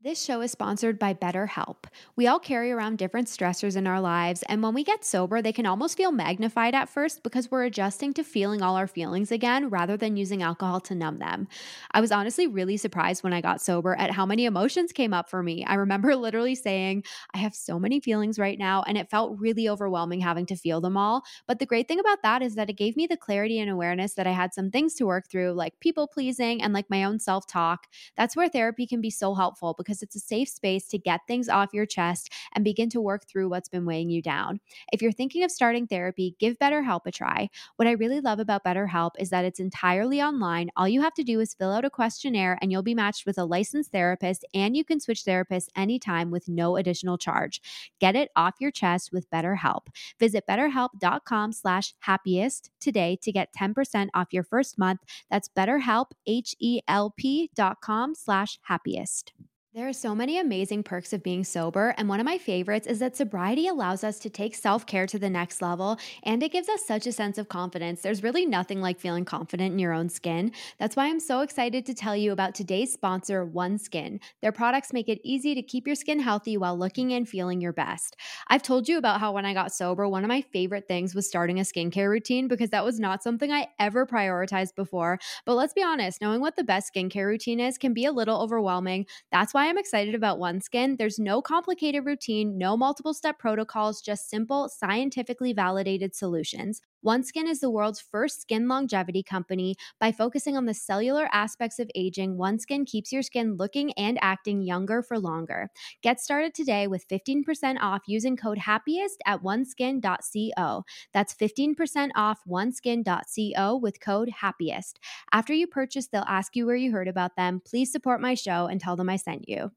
This show is sponsored by BetterHelp. We all carry around different stressors in our lives, and when we get sober, they can almost feel magnified at first because we're adjusting to feeling all our feelings again rather than using alcohol to numb them. I was honestly really surprised when I got sober at how many emotions came up for me. I remember literally saying, I have so many feelings right now, and it felt really overwhelming having to feel them all. But the great thing about that is that it gave me the clarity and awareness that I had some things to work through, like people pleasing and like my own self talk. That's where therapy can be so helpful because it's a safe space to get things off your chest and begin to work through what's been weighing you down. If you're thinking of starting therapy, give BetterHelp a try. What I really love about BetterHelp is that it's entirely online. All you have to do is fill out a questionnaire and you'll be matched with a licensed therapist and you can switch therapists anytime with no additional charge. Get it off your chest with BetterHelp. Visit betterhelp.com slash happiest today to get 10% off your first month. That's betterhelp, H-E-L-P dot com slash happiest. There are so many amazing perks of being sober, and one of my favorites is that sobriety allows us to take self care to the next level and it gives us such a sense of confidence. There's really nothing like feeling confident in your own skin. That's why I'm so excited to tell you about today's sponsor, OneSkin. Their products make it easy to keep your skin healthy while looking and feeling your best. I've told you about how when I got sober, one of my favorite things was starting a skincare routine because that was not something I ever prioritized before. But let's be honest, knowing what the best skincare routine is can be a little overwhelming. That's why I'm excited about OneSkin. There's no complicated routine, no multiple step protocols, just simple, scientifically validated solutions. OneSkin is the world's first skin longevity company. By focusing on the cellular aspects of aging, OneSkin keeps your skin looking and acting younger for longer. Get started today with 15% off using code HAPPIEST at oneskin.co. That's 15% off oneskin.co with code HAPPIEST. After you purchase, they'll ask you where you heard about them. Please support my show and tell them I sent you.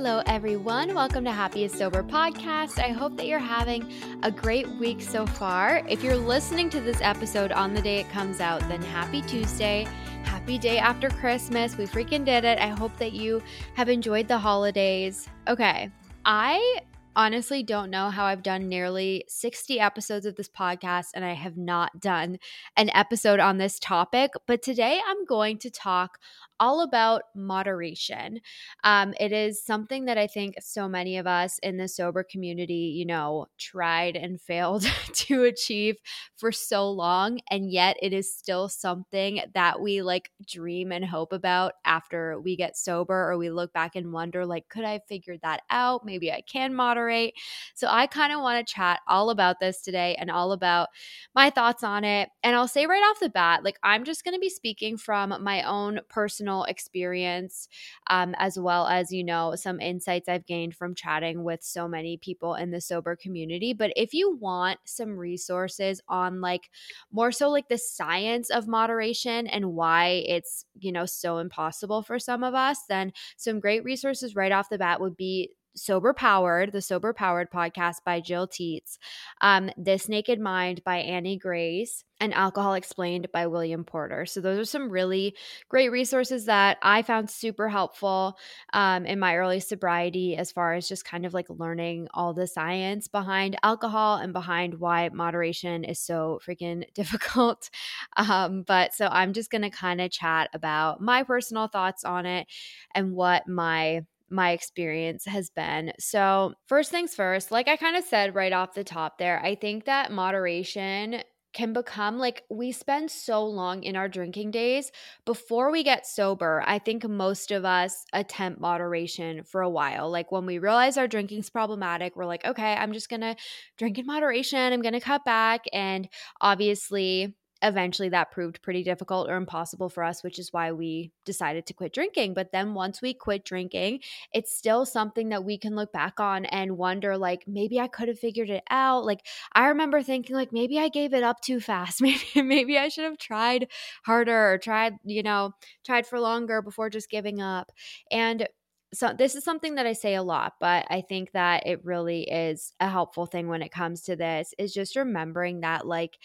Hello, everyone. Welcome to Happiest Sober Podcast. I hope that you're having a great week so far. If you're listening to this episode on the day it comes out, then happy Tuesday. Happy day after Christmas. We freaking did it. I hope that you have enjoyed the holidays. Okay. I honestly don't know how I've done nearly 60 episodes of this podcast and I have not done an episode on this topic. But today I'm going to talk all about moderation. Um, it is something that I think so many of us in the sober community, you know, tried and failed to achieve for so long. And yet it is still something that we like dream and hope about after we get sober or we look back and wonder, like, could I have figured that out? Maybe I can moderate. So I kind of want to chat all about this today and all about my thoughts on it. And I'll say right off the bat, like, I'm just going to be speaking from my own personal personal experience, um, as well as, you know, some insights I've gained from chatting with so many people in the sober community. But if you want some resources on like more so like the science of moderation and why it's, you know, so impossible for some of us, then some great resources right off the bat would be Sober Powered, the Sober Powered podcast by Jill Tietz, um, This Naked Mind by Annie Grace, and Alcohol Explained by William Porter. So, those are some really great resources that I found super helpful um, in my early sobriety as far as just kind of like learning all the science behind alcohol and behind why moderation is so freaking difficult. Um, but so, I'm just going to kind of chat about my personal thoughts on it and what my my experience has been. So, first things first, like I kind of said right off the top there, I think that moderation can become like we spend so long in our drinking days before we get sober. I think most of us attempt moderation for a while. Like when we realize our drinking's problematic, we're like, okay, I'm just to drink in moderation. I'm to cut back. And obviously, eventually that proved pretty difficult or impossible for us, which is why we decided to quit drinking. But then once we quit drinking, it's still something that we can look back on and wonder, like, maybe I could have figured it out. Like, I remember thinking, like, maybe I gave it up too fast. Maybe, maybe I should have tried harder or tried, you know, tried for longer before just giving up. And so this is something that I say a lot, but I think that it really is a helpful thing when it comes to this is just remembering that like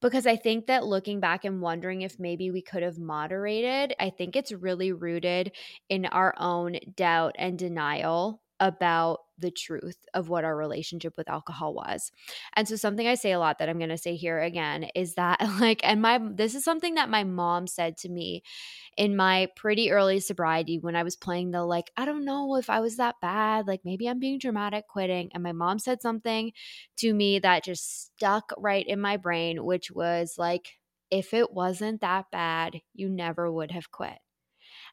because I think that looking back and wondering if maybe we could have moderated, I think it's really rooted in our own doubt and denial about the truth of what our relationship with alcohol was. And so something I say a lot that I'm going to say here again is that like and my this is something that my mom said to me in my pretty early sobriety when I was playing the like I don't know if I was that bad, like maybe I'm being dramatic quitting and my mom said something to me that just stuck right in my brain which was like if it wasn't that bad, you never would have quit.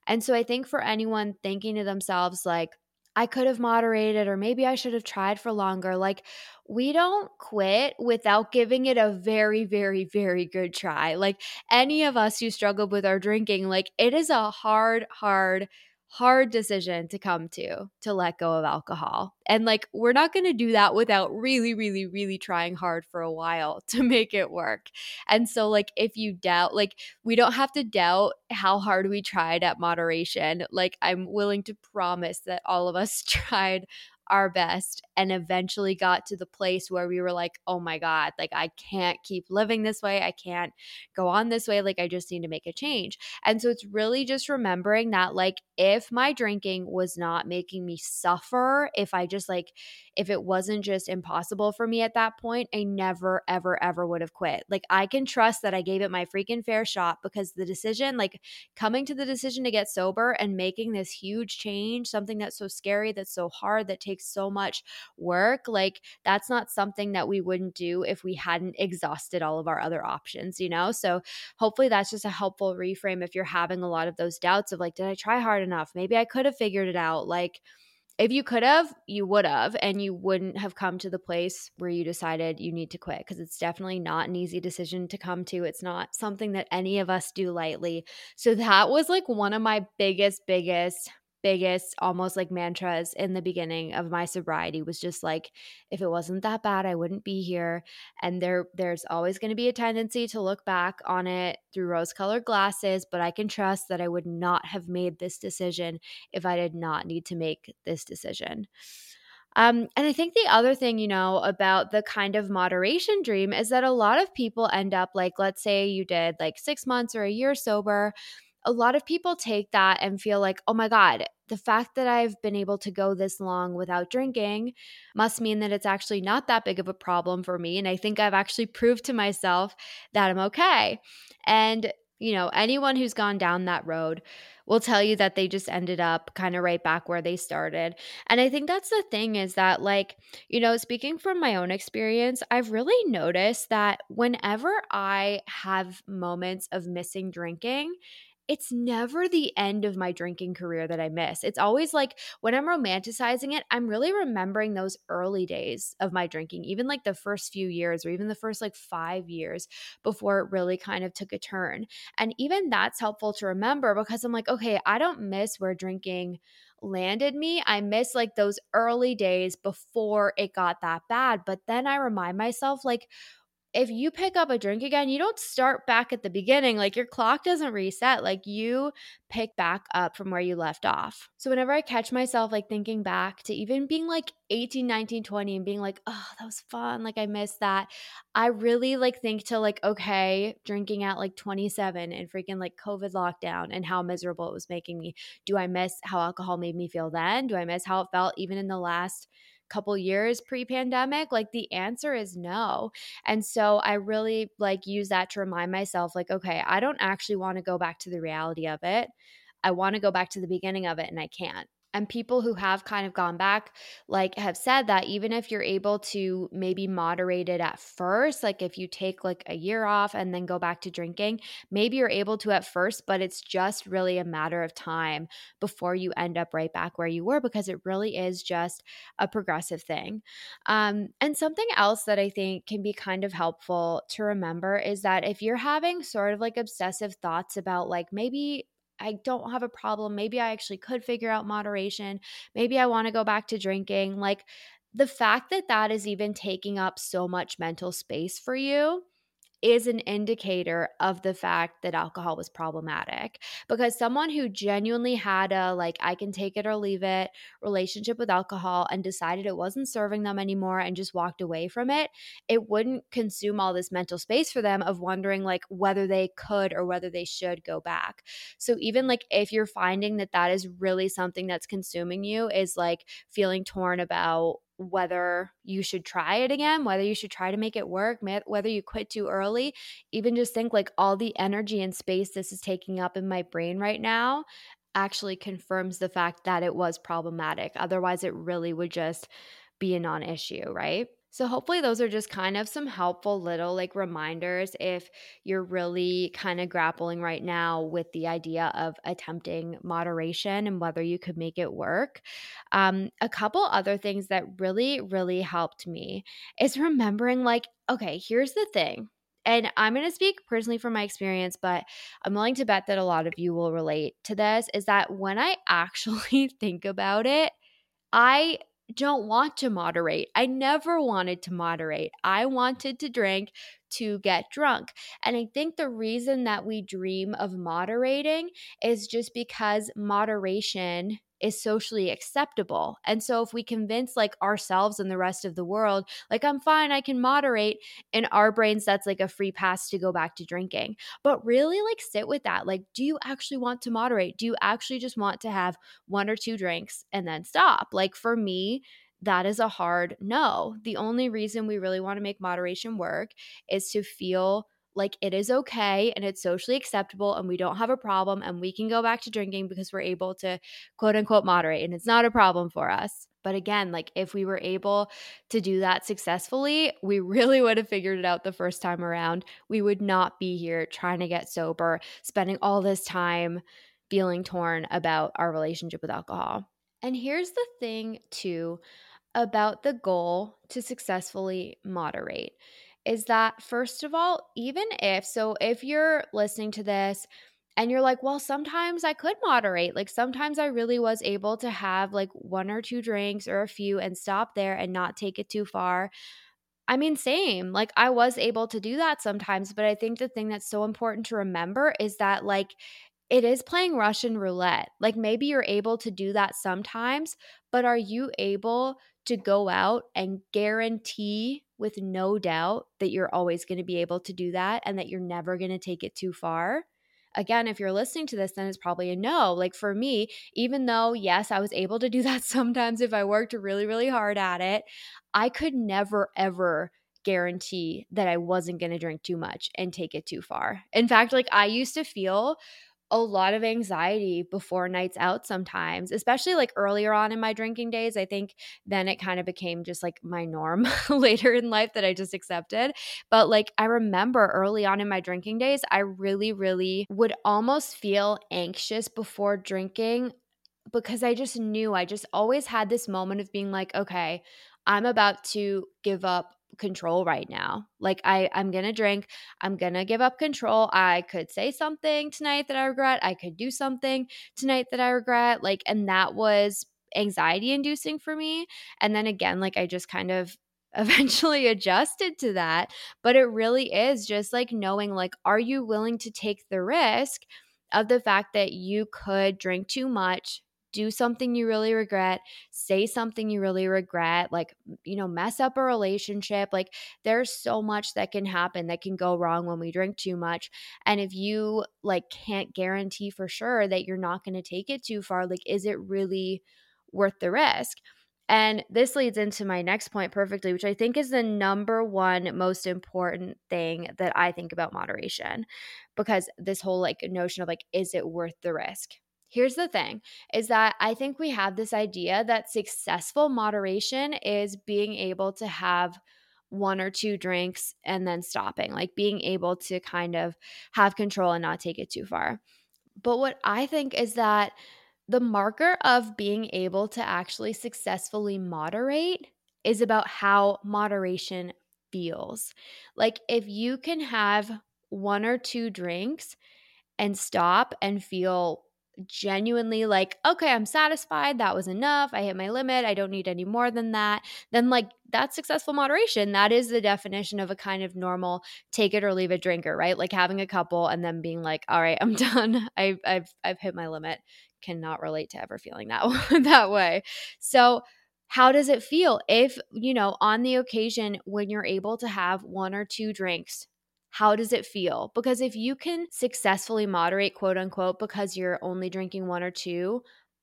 And so I think for anyone thinking to themselves, like, I could have moderated, or maybe I should have tried for longer. Like, we don't quit without giving it a very, very, very good try. Like, any of us who struggled with our drinking, like, it is a hard, hard hard decision to come to to let go of alcohol. And like we're not going to do that without really really really trying hard for a while to make it work. And so like if you doubt like we don't have to doubt how hard we tried at moderation. Like I'm willing to promise that all of us tried our best and eventually got to the place where we were like, oh my God, like I can't keep living this way. I can't go on this way. Like I just need to make a change. And so it's really just remembering that, like, if my drinking was not making me suffer, if I just like, if it wasn't just impossible for me at that point, I never, ever, ever would have quit. Like I can trust that I gave it my freaking fair shot because the decision, like coming to the decision to get sober and making this huge change, something that's so scary, that's so hard, that takes so much work, like that's not something that we wouldn't do if we hadn't exhausted all of our other options, you know? So hopefully that's just a helpful reframe if you're having a lot of those doubts of like, did I try hard enough? Maybe I could have figured it out. Like, if you could have, you would have, and you wouldn't have come to the place where you decided you need to quit because it's definitely not an easy decision to come to. It's not something that any of us do lightly. So that was like one of my biggest, biggest biggest almost like mantras in the beginning of my sobriety was just like if it wasn't that bad I wouldn't be here and there there's always going to be a tendency to look back on it through rose colored glasses but I can trust that I would not have made this decision if I did not need to make this decision. Um, and I think the other thing, you know, about the kind of moderation dream is that a lot of people end up like, let's say you did like six months or a year sober. A lot of people take that and feel like, oh my God, the fact that I've been able to go this long without drinking must mean that it's actually not that big of a problem for me. And I think I've actually proved to myself that I'm okay. And, you know, anyone who's gone down that road will tell you that they just ended up kind of right back where they started. And I think that's the thing is that, like, you know, speaking from my own experience, I've really noticed that whenever I have moments of missing drinking, it's never the end of my drinking career that I miss. It's always like when I'm romanticizing it, I'm really remembering those early days of my drinking, even like the first few years or even the first like five years before it really kind of took a turn. And even that's helpful to remember because I'm like, okay, I don't miss where drinking landed me. I miss like those early days before it got that bad. But then I remind myself, like, if you pick up a drink again, you don't start back at the beginning. Like your clock doesn't reset. Like you pick back up from where you left off. So whenever I catch myself like thinking back to even being like 18, 19, 20 and being like, oh, that was fun. Like I missed that. I really like think to like, okay, drinking at like 27 and freaking like COVID lockdown and how miserable it was making me. Do I miss how alcohol made me feel then? Do I miss how it felt even in the last couple years pre-pandemic like the answer is no. And so i really like use that to remind myself like okay i don't actually want to go back to the reality of it. I want to go back to the beginning of it and i can't and people who have kind of gone back like have said that even if you're able to maybe moderate it at first like if you take like a year off and then go back to drinking maybe you're able to at first but it's just really a matter of time before you end up right back where you were because it really is just a progressive thing. Um, and something else that i think can be kind of helpful to remember is that if you're having sort of like obsessive thoughts about like maybe I don't have a problem. Maybe I actually could figure out moderation. Maybe I want to go back to drinking. Like the fact that that is even taking up so much mental space for you is an indicator of the fact that alcohol was problematic because someone who genuinely had a like I can take it or leave it relationship with alcohol and decided it wasn't serving them anymore and just walked away from it it wouldn't consume all this mental space for them of wondering like whether they could or whether they should go back. So even like if you're finding that that is really something that's consuming you is like feeling torn about whether you should try it again, whether you should try to make it work, whether you quit too early. Even just think like all the energy and space this is taking up in my brain right now actually confirms the fact that it was problematic. Otherwise, it really would just be a non issue, right? So, hopefully, those are just kind of some helpful little like reminders if you're really kind of grappling right now with the idea of attempting moderation and whether you could make it work. Um, a couple other things that really, really helped me is remembering, like, okay, here's the thing. And I'm going to speak personally from my experience, but I'm willing to bet that a lot of you will relate to this is that when I actually think about it, I don't want to moderate. I never wanted to moderate. I wanted to drink to get drunk. And I think the reason that we dream of moderating is just because moderation is socially acceptable. And so if we convince like ourselves and the rest of the world, like I'm fine, I can moderate, in our brains that's like a free pass to go back to drinking. But really like sit with that. Like do you actually want to moderate? Do you actually just want to have one or two drinks and then stop? Like for me, that is a hard no. The only reason we really want to make moderation work is to feel like it is okay and it's socially acceptable and we don't have a problem and we can go back to drinking because we're able to quote unquote moderate and it's not a problem for us. But again, like if we were able to do that successfully, we really would have figured it out the first time around. We would not be here trying to get sober, spending all this time feeling torn about our relationship with alcohol. And here's the thing, too, about the goal to successfully moderate is that, first of all, even if, so if you're listening to this and you're like, well, sometimes I could moderate. Like sometimes I really was able to have like one or two drinks or a few and stop there and not take it too far. I mean, same. Like I was able to do that sometimes, but I think the thing that's so important to remember is that like it is playing Russian roulette. Like maybe you're able to do that sometimes, but are you able to go out and guarantee with no doubt that you're always going to be able to do that and that you're never going to take it too far. Again, if you're listening to this, then it's probably a no. Like for me, even though, yes, I was able to do that sometimes if I worked really, really hard at it, I could never, ever guarantee that I wasn't going to drink too much and take it too far. In fact, like I used to feel a lot of anxiety before nights out sometimes, especially like earlier on in my drinking days. I think then it kind of became just like my norm later in life that I just accepted. But like I remember early on in my drinking days, I really, really would almost feel anxious before drinking because I just knew I just always had this moment of being like, okay, I'm about to give up control right now. Like I I'm going to drink. I'm going to give up control. I could say something tonight that I regret. I could do something tonight that I regret. Like and that was anxiety inducing for me. And then again like I just kind of eventually adjusted to that, but it really is just like knowing like are you willing to take the risk of the fact that you could drink too much do something you really regret, say something you really regret, like, you know, mess up a relationship. Like, there's so much that can happen that can go wrong when we drink too much. And if you, like, can't guarantee for sure that you're not going to take it too far, like, is it really worth the risk? And this leads into my next point perfectly, which I think is the number one most important thing that I think about moderation. Because this whole like notion of like, is it worth the risk? Here's the thing is that I think we have this idea that successful moderation is being able to have one or two drinks and then stopping, like being able to kind of have control and not take it too far. But what I think is that the marker of being able to actually successfully moderate is about how moderation feels. Like if you can have one or two drinks and stop and feel genuinely like, okay, I'm satisfied. That was enough. I hit my limit. I don't need any more than that. Then, like, that's successful moderation. That is the definition of a kind of normal take it or leave it drinker, right? Like having a couple and then being like, all right, I'm done. I've, I've, I've hit my limit. Cannot relate to ever feeling that, that way. So, how does it feel if, you know, on the occasion when you're able to have one or two drinks how does it feel? Because if you can successfully moderate, quote unquote, because you're only drinking one or two,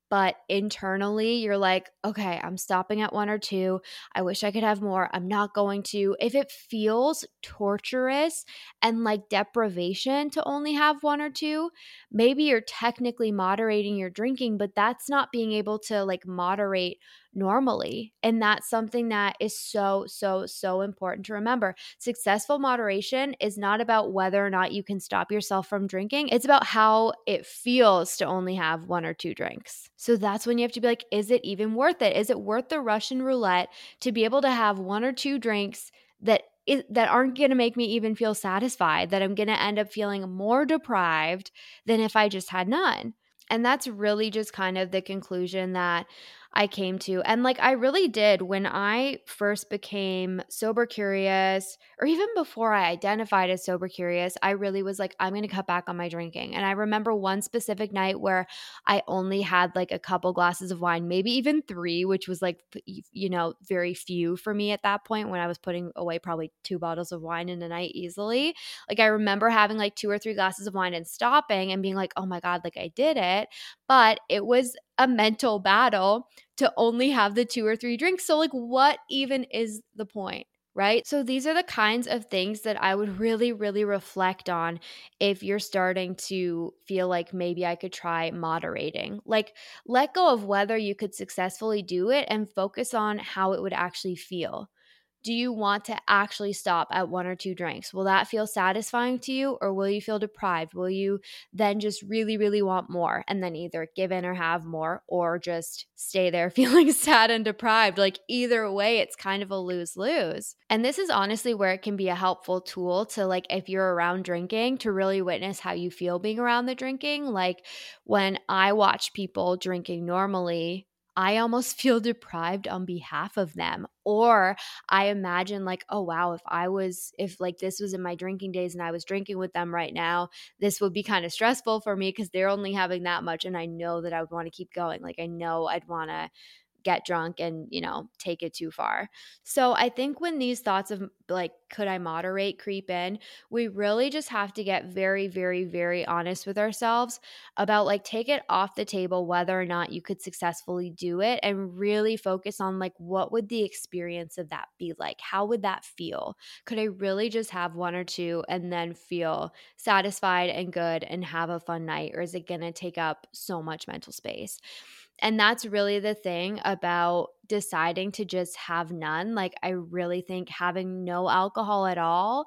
but internally you're like, okay, I'm stopping at one or two. I wish I could have more. I'm not going to. If it feels torturous and like deprivation to only have one or two, maybe you're technically moderating your drinking, but that's not being able to like moderate normally. And that's something that is so, so, so important to remember. Successful moderation is not about whether or not you can stop yourself from drinking, it's about how it feels to only have one or two drinks. So that's when you have to be like, is it even worth it? Is it worth the Russian roulette to be able to have one or two drinks that that aren't going to make me even feel satisfied, that I'm going to end up feeling more deprived than if I just had none. And that's really just kind of the conclusion that I came to. And like I really did when I first became sober curious, or even before I identified as sober curious, I really was like, I'm going to cut back on my drinking. And I remember one specific night where I only had like a couple glasses of wine, maybe even three, which was like, you know, very few for me at that point when I was putting away probably two bottles of wine in a night easily. Like I remember having like two or three glasses of wine and stopping and being like, oh my God, like I did it. But it was a mental battle to only have the two or three drinks. So, like, what even is the point? Right. So, these are the kinds of things that I would really, really reflect on if you're starting to feel like maybe I could try moderating. Like, let go of whether you could successfully do it and focus on how it would actually feel do you want to actually stop at one or two drinks? Will that feel satisfying to you or will you feel deprived? Will you then just really, really want more and then either give in or have more or just stay there feeling sad and deprived? Like either way, it's kind of a lose lose. And this is honestly where it can be a helpful tool to, like, if you're around drinking, to really witness how you feel being around the drinking. Like when I watch people drinking normally, I almost feel deprived on behalf of them. Or I imagine, like, oh, wow, if I was, if like this was in my drinking days and I was drinking with them right now, this would be kind of stressful for me because they're only having that much. And I know that I would want to keep going. Like, I know I'd want to get drunk and, you know, take it too far. So I think when these thoughts of like, could I moderate creep in, we really just have to get very, very, very honest with ourselves about like, take it off the table whether or not you could successfully do it and really focus on like, what would the experience of that be like? How would that feel? Could I really just have one or two and then feel satisfied and good and have a fun night? Or is it going to take up so much mental space? And that's really the thing about deciding to just have none. Like, I really think having no alcohol at all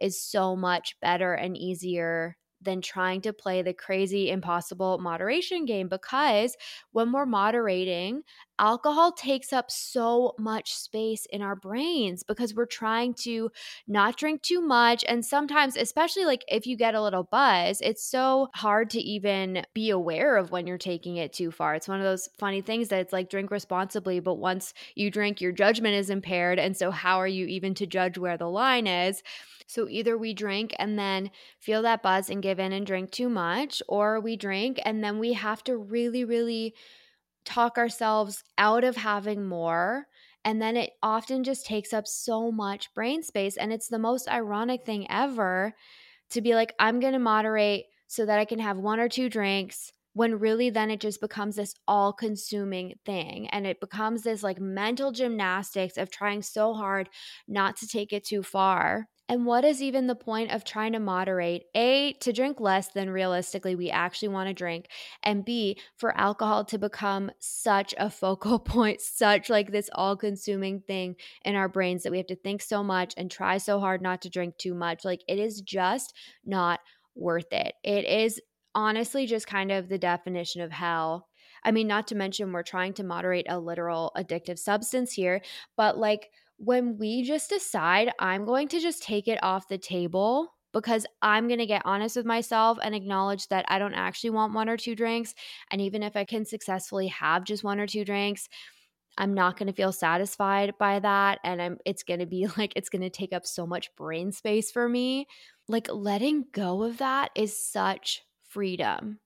is so much better and easier than trying to play the crazy, impossible moderation game because when we're moderating, alcohol takes up so much space in our brains because we're trying to not drink too much. And sometimes, especially like if you get a little buzz, it's so hard to even be aware of when you're taking it too far. It's one of those funny things that it's like drink responsibly, but once you drink, your judgment is impaired. And so, how are you even to judge where the line is? So either we drink and then feel that buzz and give in and drink too much, or we drink and then we have to really, really talk ourselves out of having more. And then it often just takes up so much brain space. And it's the most ironic thing ever to be like, I'm going to moderate so that I can have one or two drinks when really then it just becomes this all consuming thing and it becomes this like mental gymnastics of trying so hard not to take it too far and what is even the point of trying to moderate? A, to drink less than realistically we actually want to drink. And B, for alcohol to become such a focal point, such like this all consuming thing in our brains that we have to think so much and try so hard not to drink too much. Like it is just not worth it. It is honestly just kind of the definition of hell. I mean, not to mention we're trying to moderate a literal addictive substance here, but like when we just decide I'm going to just take it off the table because I'm going to get honest with myself and acknowledge that I don't actually want one or two drinks. And even if I can successfully have just one or two drinks, I'm not going to feel satisfied by that and I'm it's going to be like it's going to take up so much brain space for me. Like letting go of that is such freedom.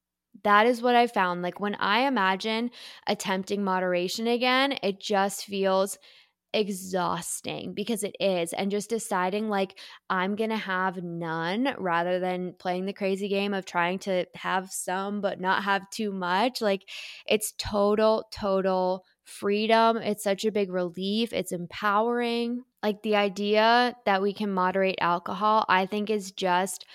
That is what I found. Like when I imagine attempting moderation again, it just feels exhausting because it is. And just deciding, like, I'm going to have none rather than playing the crazy game of trying to have some but not have too much. Like, it's total, total freedom. It's such a big relief. It's empowering. Like, the idea that we can moderate alcohol, I think, is just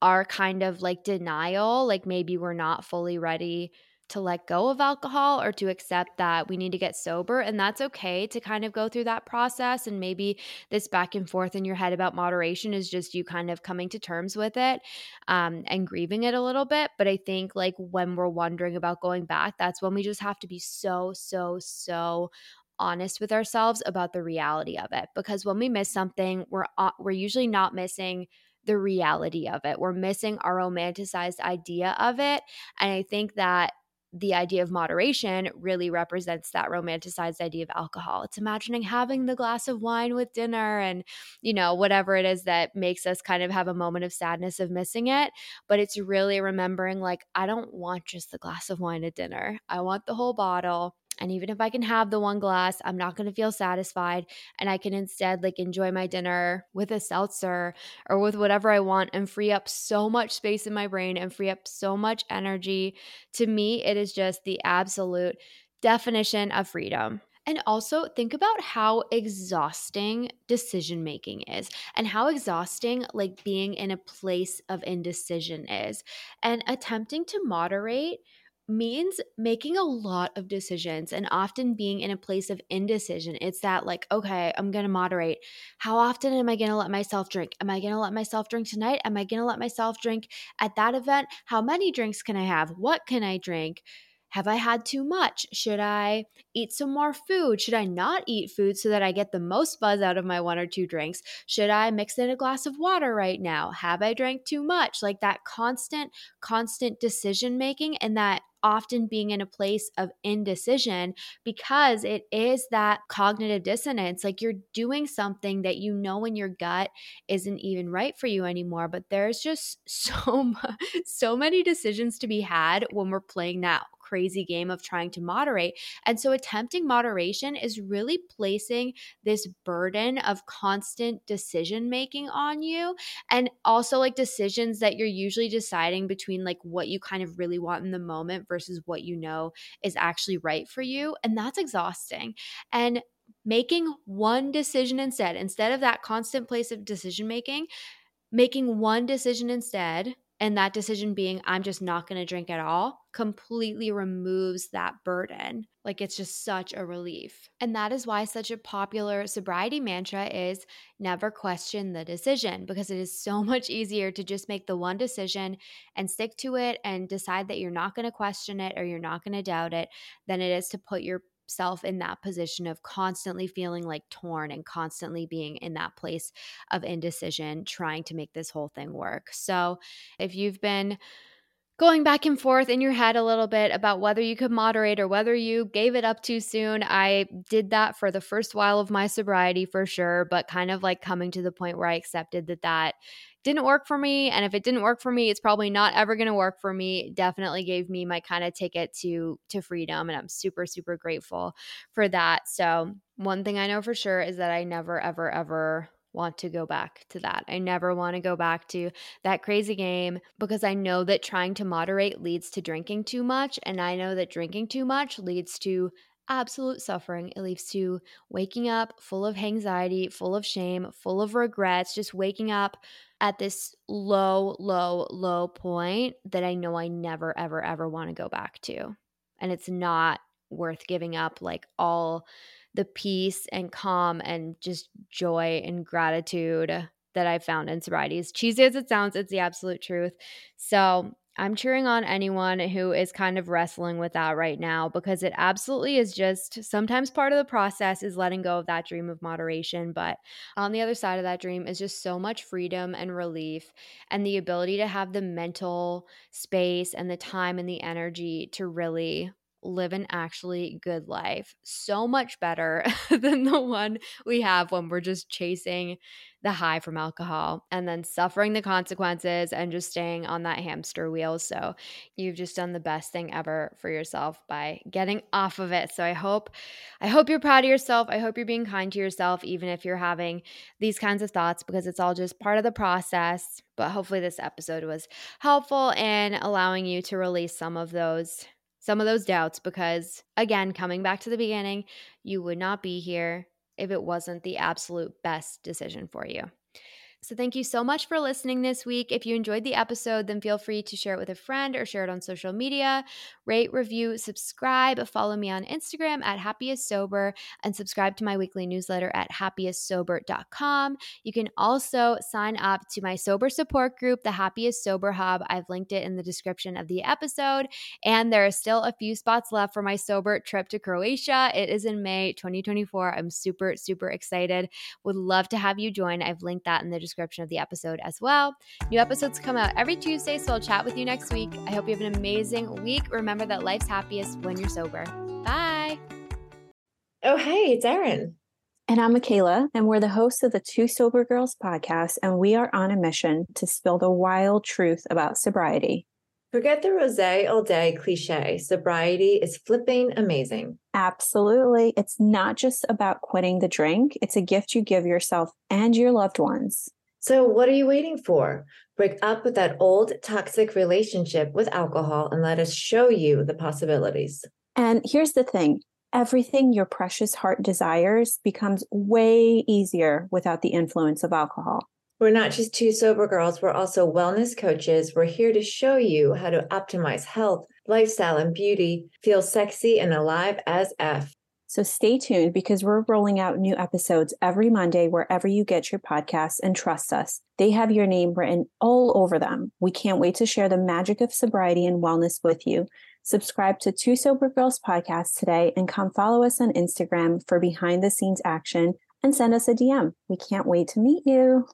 our kind of like denial. Like, maybe we're not fully ready to let go of alcohol or to accept that we need to get sober. And that's okay to kind of go through that process. And maybe this back and forth in your head about moderation is just you kind of coming to terms with it um, and grieving it a little bit. But I think like when we're wondering about going back, that's when we just have to be so, so, so honest with ourselves about the reality of it because when we miss something we're we're usually not missing the reality of it. We're missing our romanticized idea of it. And I think that the idea of moderation really represents that romanticized idea of alcohol. It's imagining having the glass of wine with dinner and, you know, whatever it is that makes us kind of have a moment of sadness of missing it. But it's really remembering, like, I don't want just the glass of wine at dinner, I want the whole bottle. And even if I can have the one glass, I'm not going to feel satisfied. And I can instead like enjoy my dinner with a seltzer or with whatever I want and free up so much space in my brain and free up so much energy. To me, it is just the absolute definition of freedom. And also think about how exhausting decision making is and how exhausting like being in a place of indecision is. And attempting to moderate means making a lot of decisions and often being in a place of indecision. It's that, like, okay, I'm going to moderate. How often am I going to let myself drink? Am I going to let myself drink tonight? Am I going to let myself drink at that event? How many drinks can I have? What can I drink? Have I had too much? Should I eat some more food? Should I not eat food so that I get the most buzz out of my one or two drinks? Should I mix in a glass of water right now? Have I drank too much? Like that constant, constant decision making and that often being in a place of indecision because it is that cognitive dissonance. Like you're doing something that you know in your gut isn't even right for you anymore. But there's just so so many decisions to be had when we're playing that crazy game of trying to moderate. And so attempting moderation is really placing this burden of constant decision making on you and also like decisions that you're usually deciding between like what you kind of really want in the moment versus what you know is actually right for you. And that's exhausting. And making one decision instead, instead of that constant place of decision making, making one decision instead and that decision being i'm just not going to drink at all completely removes that burden. Like it's just such a relief. And that is why such a popular sobriety mantra is never question the decision because it is so much easier to just make the one decision and stick to it and decide that you're not going to question it or you're not going to doubt it than it is to put your self in that position of constantly feeling like torn and constantly being in that place of indecision, trying to make this whole thing work. So, if you've been going back and forth in your head a little bit about whether you could moderate or whether you gave it up too soon. I did that for the first while of my sobriety for sure, but kind of like coming to the point where I accepted that that didn't work for me and if it didn't work for me it's probably not ever going to work for me definitely gave me my kind of ticket to to freedom and i'm super super grateful for that so one thing i know for sure is that i never ever ever want to go back to that. I never want to go back to that crazy game because I know that trying to moderate leads to drinking too much. And I know that drinking too much leads to absolute suffering. It leads to waking up full of anxiety, full of shame, full of regrets, just waking up at this low, low, low point that I know I never, ever, ever want to go back to. And it's not worth giving up like all the peace and calm and just joy and gratitude that I found in sobriety. As cheesy as it sounds, it's the absolute truth. So I'm cheering on anyone who is kind of wrestling with that right now because it absolutely is just sometimes part of the process is letting go of that dream of moderation. But on the other side of that dream is just so much freedom and relief and the ability to have the mental space and the time and the energy to really live an actually good life. So much better than the one we have when we're just chasing the high from alcohol and then suffering the consequences and just staying on that hamster wheel. So you've just done the best thing ever for yourself by getting off of it. So I hope I hope you're proud of yourself. I hope you're being kind to yourself even if you're having these kinds of thoughts because it's all just part of the process. But hopefully this episode was helpful in allowing you to release some of those some of those doubts because, again, coming back to the beginning, you would not be here if it wasn't the absolute best decision for you. So, thank you so much for listening this week. If you enjoyed the episode, then feel free to share it with a friend or share it on social media. Rate, review, subscribe. Follow me on Instagram at happiest sober and subscribe to my weekly newsletter at happiestsober.com. You can also sign up to my sober support group, the Happiest Sober Hub. I've linked it in the description of the episode. And there are still a few spots left for my sober trip to Croatia. It is in May 2024. I'm super, super excited. Would love to have you join. I've linked that in the description description of the episode as well. New episodes come out every Tuesday, so I'll chat with you next week. I hope you have an amazing week. Remember that life's happiest when you're sober. Bye. Oh, hey, it's Erin. And I'm Michaela, and we're the hosts of the Two Sober Girls podcast, and we are on a mission to spill the wild truth about sobriety. Forget the rose all day cliche. Sobriety is flipping amazing. Absolutely. It's not just about quitting the drink, it's a gift you give yourself and your loved ones. So, what are you waiting for? Break up with that old toxic relationship with alcohol and let us show you the possibilities. And here's the thing everything your precious heart desires becomes way easier without the influence of alcohol. We're not just two sober girls, we're also wellness coaches. We're here to show you how to optimize health, lifestyle, and beauty, feel sexy and alive as F. So stay tuned because we're rolling out new episodes every Monday wherever you get your podcasts and trust us. They have your name written all over them. We can't wait to share the magic of sobriety and wellness with you. Subscribe to Two Sober Girls podcast today and come follow us on Instagram for behind the scenes action and send us a DM. We can't wait to meet you.